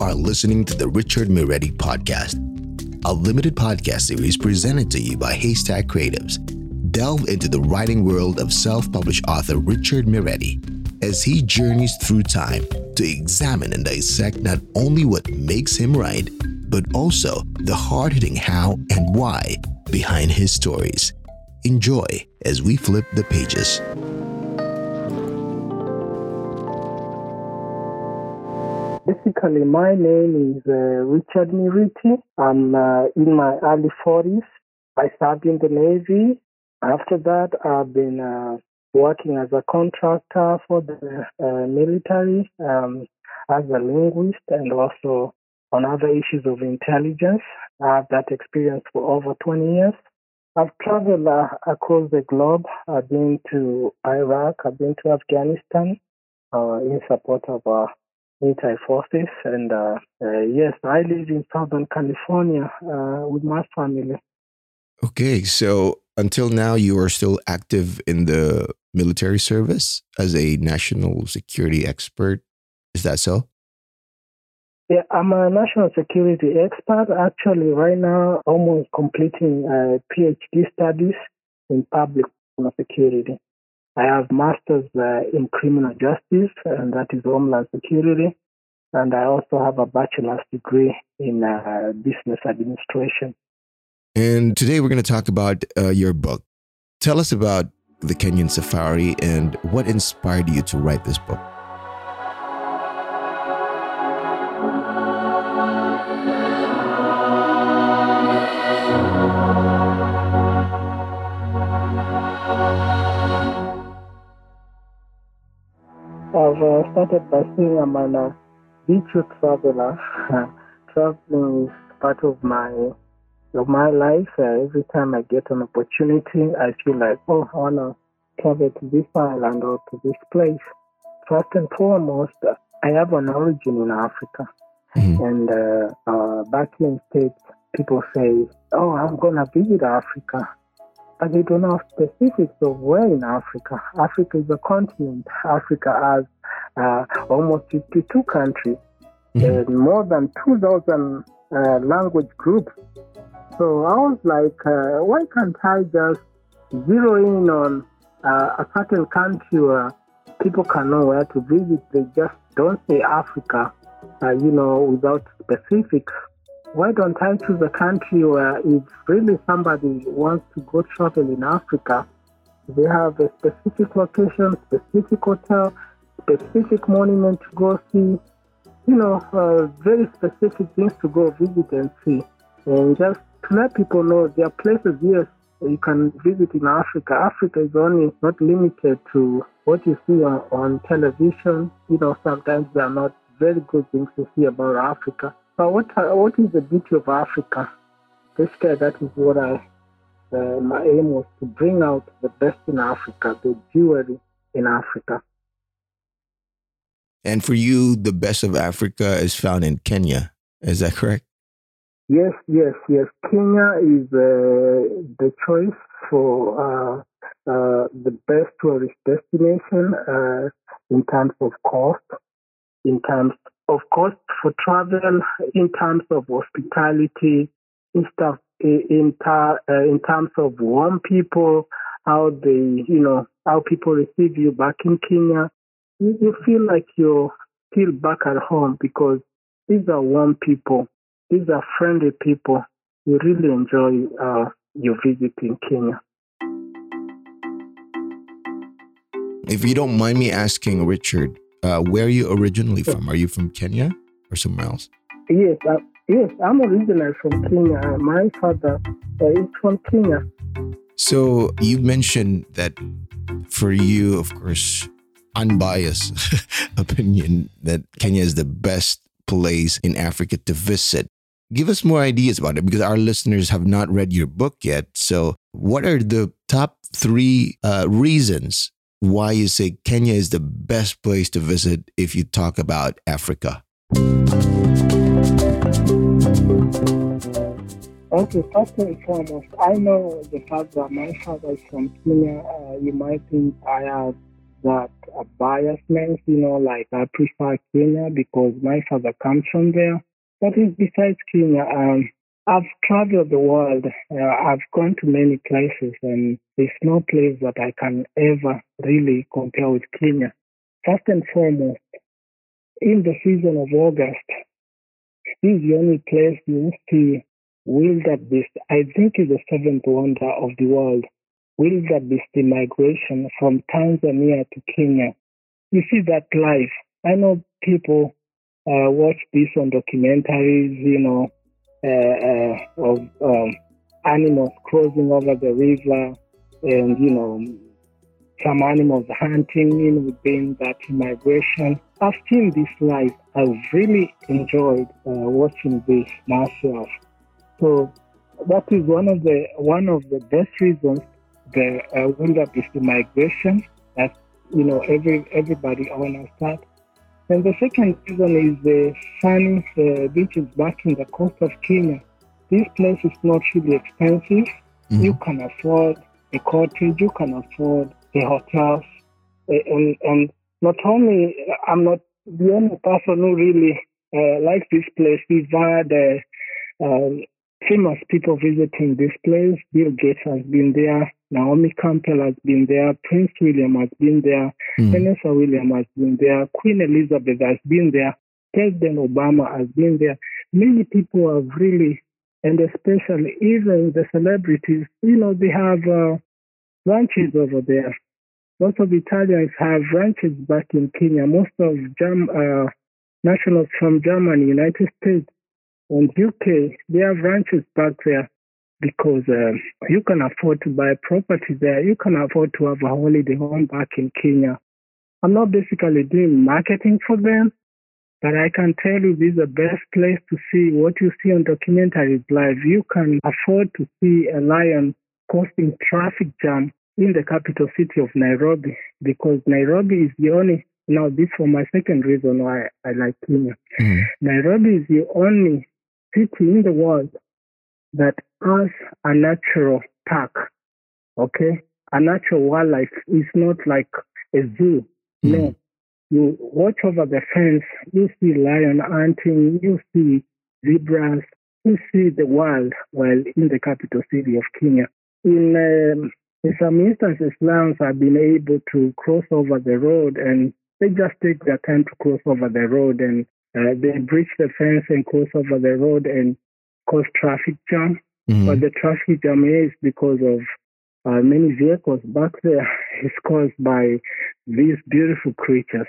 are listening to the Richard Miretti Podcast, a limited podcast series presented to you by Haystack Creatives. Delve into the writing world of self published author Richard Miretti as he journeys through time to examine and dissect not only what makes him write, but also the hard hitting how and why behind his stories. Enjoy as we flip the pages. Basically, my name is uh, Richard Miretti. I'm uh, in my early 40s. I served in the Navy. After that, I've been uh, working as a contractor for the uh, military um, as a linguist and also on other issues of intelligence. I have that experience for over 20 years. I've traveled uh, across the globe. I've been to Iraq. I've been to Afghanistan uh, in support of our military forces. And uh, uh, yes, I live in Southern California uh, with my family. Okay, so until now, you are still active in the military service as a national security expert. Is that so? Yeah, I'm a national security expert. Actually, right now, almost completing a PhD studies in public security. I have masters uh, in criminal justice, and that is homeland security. And I also have a bachelor's degree in uh, business administration. And today we're going to talk about uh, your book. Tell us about the Kenyan safari and what inspired you to write this book. I've uh, started by saying I'm an uh, beach traveler. Traveling is part of my of my life. Uh, every time I get an opportunity, I feel like, oh, I wanna travel to this island or to this place. First and foremost, I have an origin in Africa, mm-hmm. and uh, uh, back in states, people say, "Oh, I'm gonna visit Africa." But they don't have specifics of where in Africa. Africa is a continent. Africa has uh, almost 52 countries mm-hmm. and more than 2,000 uh, language groups. So I was like, uh, why can't I just zero in on uh, a certain country where people can know where to visit? They just don't say Africa, uh, you know, without specifics why don't I choose a country where if really somebody wants to go travel in Africa, they have a specific location, specific hotel, specific monument to go see, you know, uh, very specific things to go visit and see. And just to let people know there are places, yes, you can visit in Africa. Africa is only not limited to what you see on, on television. You know, sometimes there are not very good things to see about Africa. But what what is the beauty of Africa? Basically, that is what I uh, my aim was to bring out the best in Africa, the jewelry in Africa. And for you, the best of Africa is found in Kenya. Is that correct? Yes, yes, yes. Kenya is uh, the choice for uh, uh, the best tourist destination uh, in terms of cost, in terms of course, for travel in terms of hospitality, in stuff, in, uh, in terms of warm people, how they, you know, how people receive you back in Kenya, you, you feel like you're still back at home because these are warm people. These are friendly people. You really enjoy uh, your visit in Kenya. If you don't mind me asking, Richard, uh, where are you originally from? Are you from Kenya or somewhere else? Yes, uh, yes, I'm originally from Kenya. My father uh, is from Kenya. So you mentioned that for you, of course, unbiased opinion that Kenya is the best place in Africa to visit. Give us more ideas about it because our listeners have not read your book yet. So, what are the top three uh, reasons why you say Kenya is the best place to visit if you talk about Africa. Okay, first and foremost, I know the fact that my father is from Kenya. Uh, you might think I have that biasness, you know, like I prefer Kenya because my father comes from there. But besides Kenya, um, I've traveled the world. Uh, I've gone to many places, and there's no place that I can ever really compare with Kenya. First and foremost, in the season of August, this is the only place you see wildebeest. I think is the seventh wonder of the world. Wildebeest migration from Tanzania to Kenya. You see that live. I know people uh, watch this on documentaries, you know, uh, uh, of um, animals crossing over the river and, you know, some animals hunting in within that migration. I've seen this live. I've really enjoyed uh, watching this myself. So that is one of the one of the best reasons the uh, wildebeest migration that you know every everybody understands. And the second reason is the sunny uh, beaches back in the coast of Kenya. This place is not really expensive. Mm-hmm. You can afford a cottage, you can afford a hotel, and, and not only I'm not the only person who really uh, likes this place. We've had uh, um, famous people visiting this place. Bill Gates has been there. Naomi Campbell has been there. Prince William has been there. Mm. Vanessa William has been there. Queen Elizabeth has been there. President Obama has been there. Many people have really, and especially even the celebrities, you know, they have uh, ranches over there. Most of Italians have ranches back in Kenya. Most of Jam, uh, nationals from Germany, United States, and UK, they have ranches back there because uh, you can afford to buy property there. You can afford to have a holiday home back in Kenya. I'm not basically doing marketing for them, but I can tell you this is the best place to see what you see on documentaries live. You can afford to see a lion causing traffic jam in the capital city of Nairobi because Nairobi is the only now this for my second reason why I like Kenya. Mm. Nairobi is the only city in the world that has a natural park. Okay, a natural wildlife is not like a zoo. Mm. No, you watch over the fence, you see lion hunting, you see zebras, you see the wild while in the capital city of Kenya. In, um, in some instances, lions have been able to cross over the road and they just take their time to cross over the road and uh, they breach the fence and cross over the road and cause traffic jam. Mm-hmm. But the traffic jam is because of uh, many vehicles back there is caused by these beautiful creatures.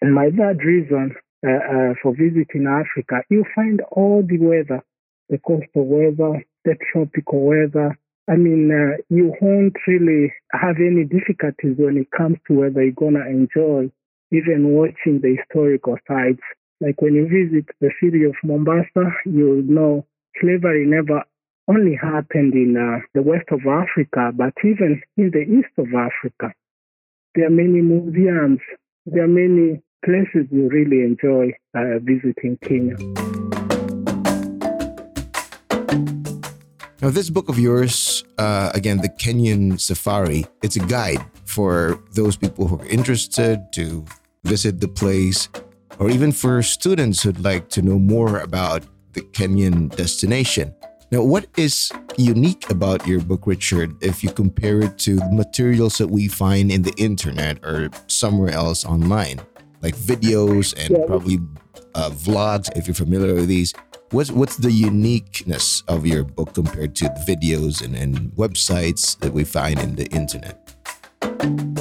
And my third reason uh, uh, for visiting Africa, you find all the weather, the coastal weather, the tropical weather. I mean, uh, you won't really have any difficulties when it comes to whether you're going to enjoy even watching the historical sites like when you visit the city of Mombasa, you'll know slavery never only happened in uh, the west of Africa, but even in the east of Africa. There are many museums, there are many places you really enjoy uh, visiting Kenya. Now, this book of yours, uh, again, the Kenyan Safari, it's a guide for those people who are interested to visit the place or even for students who'd like to know more about the Kenyan destination. Now, what is unique about your book, Richard, if you compare it to the materials that we find in the internet or somewhere else online, like videos and yeah. probably uh, vlogs, if you're familiar with these? What's, what's the uniqueness of your book compared to the videos and, and websites that we find in the internet?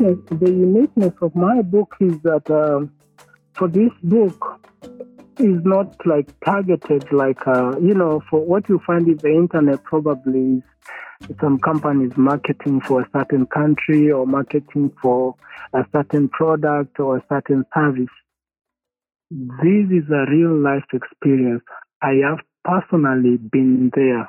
Uniqueness, the uniqueness of my book is that um, for this book is not like targeted like uh, you know for what you find in the internet probably is some companies marketing for a certain country or marketing for a certain product or a certain service. This is a real life experience. I have personally been there.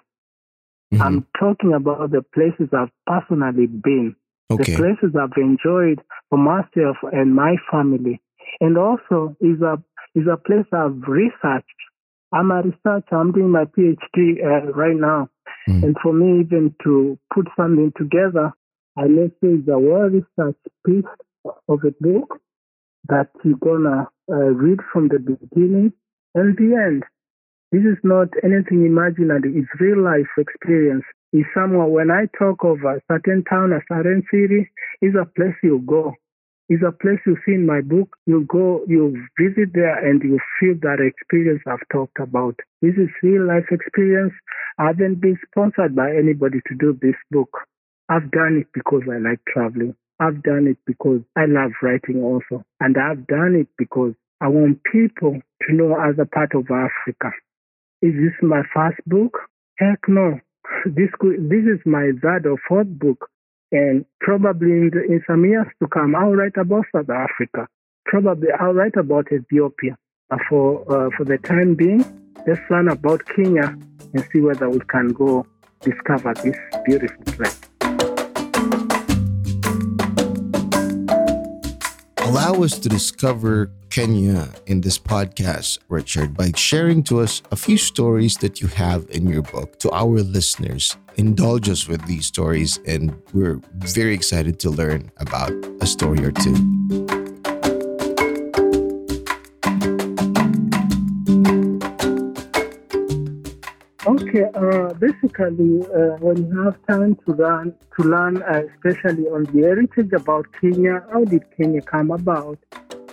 Mm-hmm. I'm talking about the places I've personally been. Okay. The places I've enjoyed for myself and my family. And also is a is a place I've researched I'm a researcher. I'm doing my PhD uh, right now. Mm. And for me, even to put something together, I may say it's a well researched piece of a book that you're going to uh, read from the beginning and the end. This is not anything imaginary, it's real life experience. It's somewhere, when I talk of a certain town, a certain city, it's a place you go. It's a place you see in my book. You go, you visit there and you feel that experience I've talked about. This is real life experience. I haven't been sponsored by anybody to do this book. I've done it because I like traveling. I've done it because I love writing also. And I've done it because I want people to know a part of Africa. Is this my first book? Heck no. This this is my third or fourth book. And probably in, the, in some years to come, I'll write about South Africa. Probably I'll write about Ethiopia. Uh, for, uh, for the time being, let's learn about Kenya and see whether we can go discover this beautiful place. Allow us to discover Kenya in this podcast, Richard, by sharing to us a few stories that you have in your book to our listeners. Indulge us with these stories, and we're very excited to learn about a story or two. Okay, uh, basically, uh, when you have time to learn, to learn, uh, especially on the heritage about Kenya, how did Kenya come about?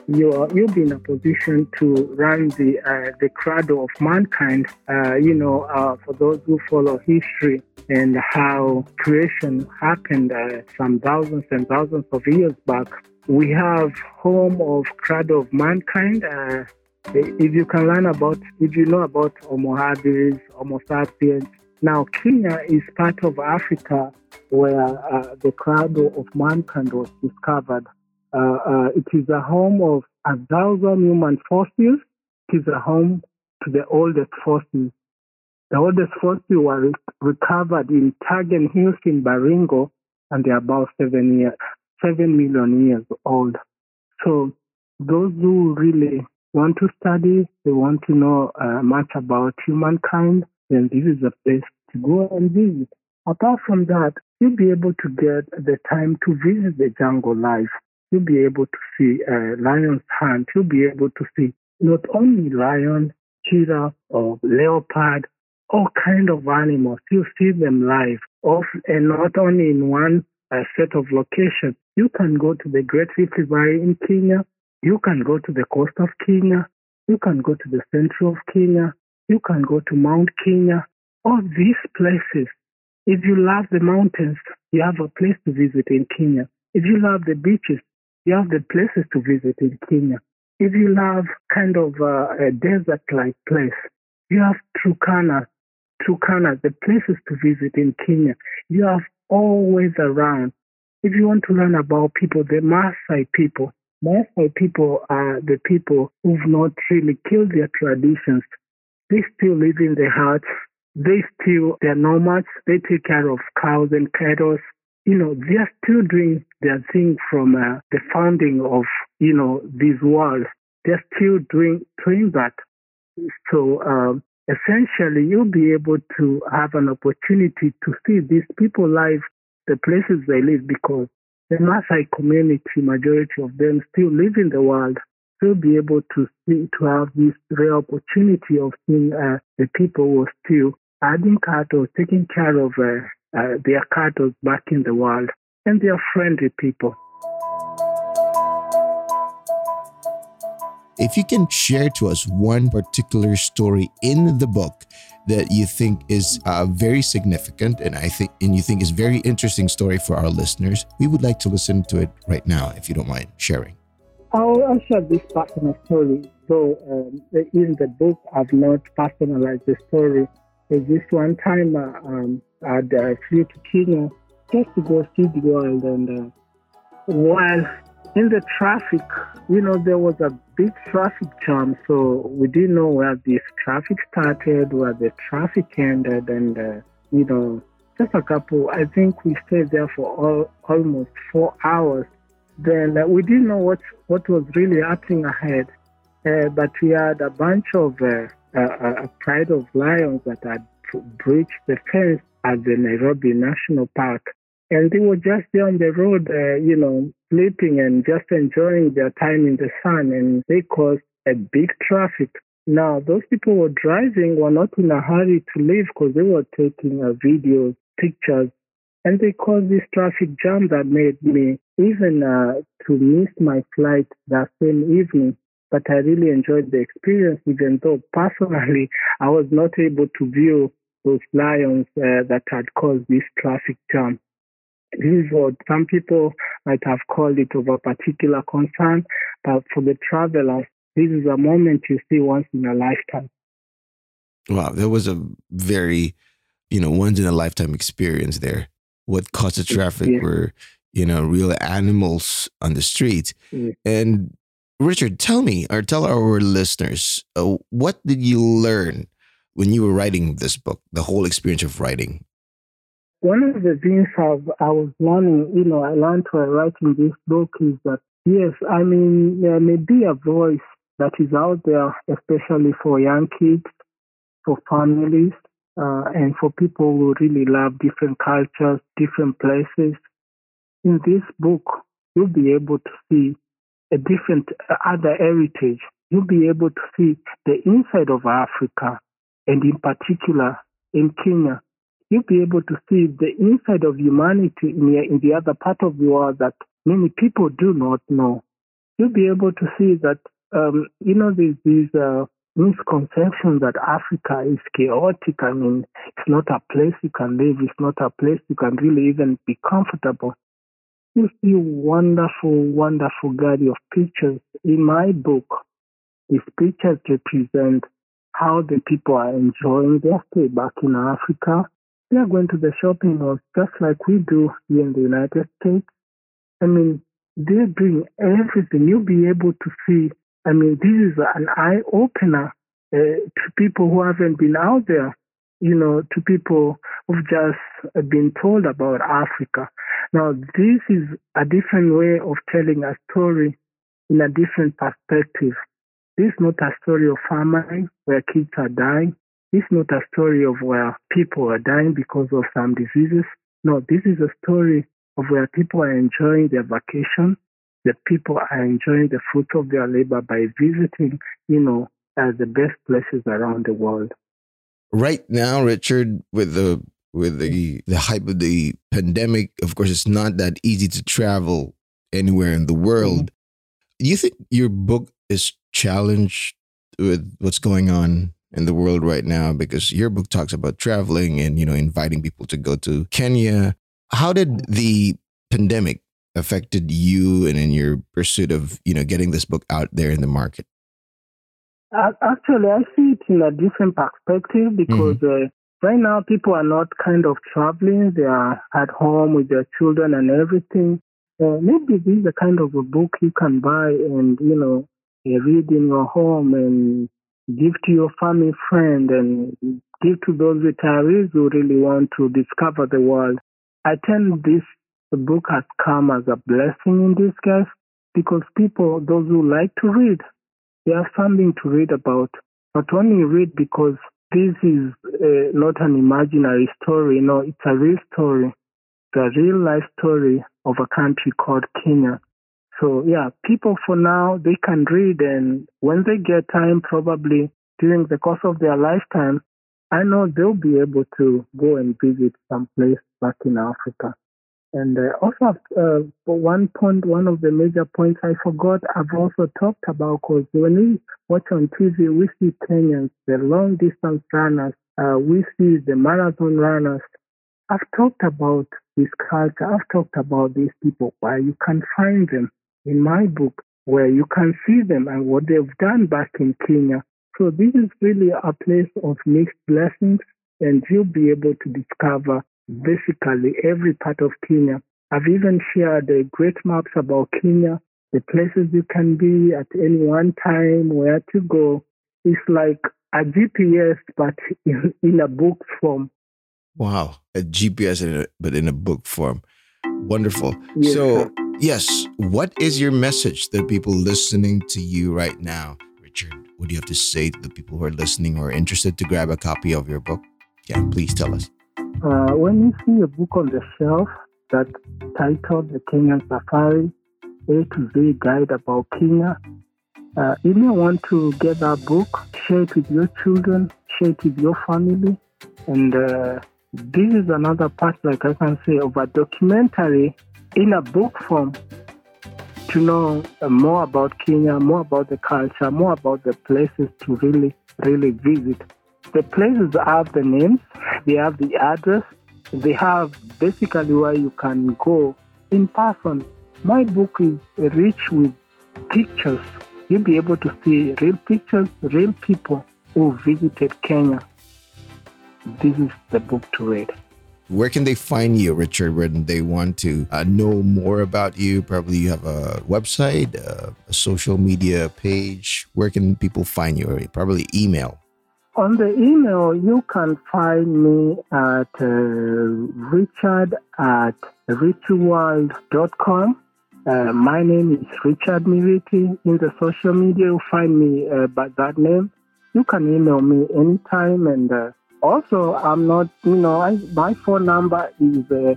You are, you'll be in a position to run the uh, the cradle of mankind. Uh, you know, uh, for those who follow history and how creation happened some thousands and thousands of years back, we have home of cradle of mankind if you can learn about, if you know about Homo habilis, Homo sapiens, now Kenya is part of Africa where uh, the cradle of mankind was discovered. Uh, uh, it is a home of a thousand human fossils. It is a home to the oldest fossils. The oldest fossils were re- recovered in Tugen Hills in Baringo, and they're about seven years, seven million years old. So those who really want to study, they want to know uh, much about humankind, then this is the place to go and visit. Apart from that, you'll be able to get the time to visit the jungle life. You'll be able to see a uh, lion's hunt. You'll be able to see not only lion, cheetah, or leopard, all kind of animals. You'll see them live, and not only in one uh, set of locations. You can go to the Great Rift Valley in Kenya. You can go to the coast of Kenya. You can go to the center of Kenya. You can go to Mount Kenya. All these places. If you love the mountains, you have a place to visit in Kenya. If you love the beaches, you have the places to visit in Kenya. If you love kind of uh, a desert-like place, you have Turkana, Turkana, the places to visit in Kenya. You have always around. If you want to learn about people, the Maasai people, Maasai people are the people who've not really killed their traditions. They still live in their huts. They still, they're nomads. They take care of cows and cattle. You know, they are still doing their thing from uh, the founding of, you know, these worlds. They're still doing, doing that. So, um, essentially, you'll be able to have an opportunity to see these people live, the places they live, because the Maasai community, majority of them still live in the world, still be able to see, to have this rare opportunity of seeing uh, the people who are still adding cattle, taking care of uh, uh, their cattle back in the world, and they are friendly people. If you can share to us one particular story in the book that you think is uh, very significant and I think and you think is very interesting story for our listeners, we would like to listen to it right now if you don't mind sharing. I'll, I'll share this personal story. So um, in the book, I've not personalized the story. There's this one time uh, um, I uh, flew to Kenya just to go see the world, and uh, while in the traffic, you know, there was a big traffic jam, so we didn't know where this traffic started, where the traffic ended, and uh, you know, just a couple. I think we stayed there for all, almost four hours. Then uh, we didn't know what what was really happening ahead, uh, but we had a bunch of uh, a, a pride of lions that had breached the fence at the Nairobi National Park. And they were just there on the road, uh, you know, sleeping and just enjoying their time in the sun. And they caused a big traffic. Now, those people were driving were not in a hurry to leave because they were taking uh, videos, pictures, and they caused this traffic jam that made me even uh, to miss my flight that same evening. But I really enjoyed the experience, even though personally I was not able to view those lions uh, that had caused this traffic jam. This is what some people might have called it of a particular concern, but for the travelers, this is a moment you see once in a lifetime. Wow, that was a very, you know, once in a lifetime experience there. What caused the traffic yeah. were, you know, real animals on the street. Yeah. And Richard, tell me or tell our listeners, uh, what did you learn when you were writing this book, the whole experience of writing? One of the things I've, I was learning, you know, I learned while writing this book is that, yes, I mean, there may be a voice that is out there, especially for young kids, for families, uh, and for people who really love different cultures, different places. In this book, you'll be able to see a different uh, other heritage. You'll be able to see the inside of Africa, and in particular in Kenya, you'll be able to see the inside of humanity in the, in the other part of the world that many people do not know. You'll be able to see that, um, you know, these, these uh, misconceptions that Africa is chaotic. I mean, it's not a place you can live. It's not a place you can really even be comfortable. You see wonderful, wonderful gallery of pictures in my book. These pictures represent how the people are enjoying their stay back in Africa. They are going to the shopping malls just like we do here in the United States. I mean, they bring everything. You'll be able to see. I mean, this is an eye opener uh, to people who haven't been out there, you know, to people who've just been told about Africa. Now, this is a different way of telling a story in a different perspective. This is not a story of famine where kids are dying. Is not a story of where people are dying because of some diseases. No, this is a story of where people are enjoying their vacation. The people are enjoying the fruits of their labor by visiting, you know, uh, the best places around the world. Right now, Richard, with the with the the hype of the pandemic, of course, it's not that easy to travel anywhere in the world. Mm-hmm. Do you think your book is challenged with what's going on in the world right now because your book talks about traveling and you know inviting people to go to Kenya. How did the pandemic affected you and in your pursuit of you know getting this book out there in the market? Actually, I see it in a different perspective because mm-hmm. uh, right now people are not kind of traveling; they are at home with their children and everything. Uh, maybe this is a kind of a book you can buy and you know read in your home and give to your family friend and give to those retirees who really want to discover the world. I tell this book has come as a blessing in disguise because people, those who like to read, they have something to read about. Not only read because this is uh, not an imaginary story, no, it's a real story, the real life story of a country called Kenya. So yeah, people for now they can read, and when they get time, probably during the course of their lifetime, I know they'll be able to go and visit some place back in Africa. And uh, also, uh, one point, one of the major points I forgot, I've also talked about because when we watch on TV, we see Kenyans, the long distance runners, uh, we see the marathon runners. I've talked about this culture, I've talked about these people where you can find them in my book where you can see them and what they've done back in Kenya. So this is really a place of mixed blessings and you'll be able to discover basically every part of Kenya. I've even shared uh, great maps about Kenya, the places you can be at any one time, where to go. It's like a GPS, but in, in a book form. Wow, a GPS, in a, but in a book form. Wonderful. Yes, so, yes, what is your message to the people listening to you right now, Richard, what do you have to say to the people who are listening or are interested to grab a copy of your book? Yeah, please tell us. Uh, when you see a book on the shelf that titled The Kenyan Safari, A to Z Guide About Kenya, uh, you may want to get that book, share it with your children, share it with your family, and uh, this is another part, like I can say, of a documentary in a book form to know uh, more about Kenya, more about the culture, more about the places to really, really visit. The places have the names, they have the address, they have basically where you can go in person. My book is rich with pictures. You'll be able to see real pictures, real people who visited Kenya. This is the book to read. Where can they find you, Richard, when they want to uh, know more about you? Probably you have a website, uh, a social media page. Where can people find you? Probably email. On the email, you can find me at uh, richard at richworld.com. Uh, my name is Richard Miriti. In the social media, you find me uh, by that name. You can email me anytime and uh, also, I'm not, you know, I, my phone number is uh,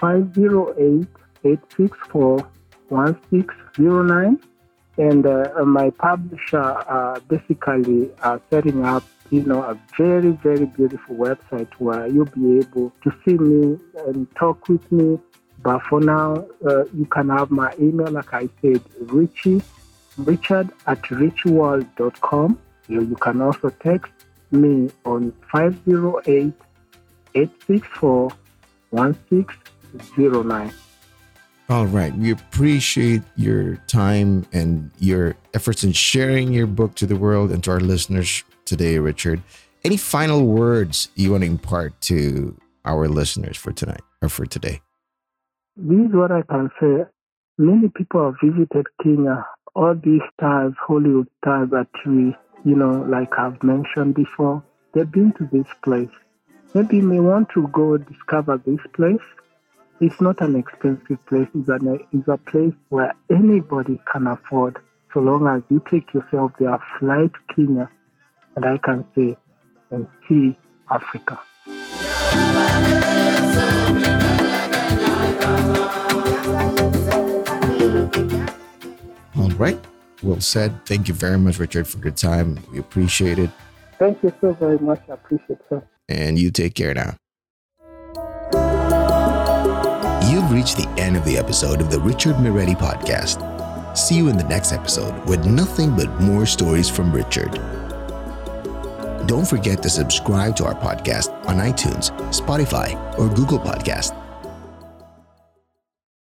508 864 1609. And uh, my publisher uh, basically are setting up, you know, a very, very beautiful website where you'll be able to see me and talk with me. But for now, uh, you can have my email, like I said, Richie, Richard at richworld.com. You, you can also text me on 508 864 1609. All right. We appreciate your time and your efforts in sharing your book to the world and to our listeners today, Richard. Any final words you want to impart to our listeners for tonight or for today? This is what I can say. Many people have visited Kenya. All these stars, Hollywood stars that we you know, like I've mentioned before, they've been to this place. Maybe may want to go discover this place. It's not an expensive place. It's, an, it's a place where anybody can afford, so long as you take yourself there, fly to Kenya, and I can say, and see Africa. All right. Well said. Thank you very much, Richard, for your time. We appreciate it. Thank you so very much. I appreciate it. And you take care now. You've reached the end of the episode of the Richard Miretti podcast. See you in the next episode with nothing but more stories from Richard. Don't forget to subscribe to our podcast on iTunes, Spotify, or Google Podcast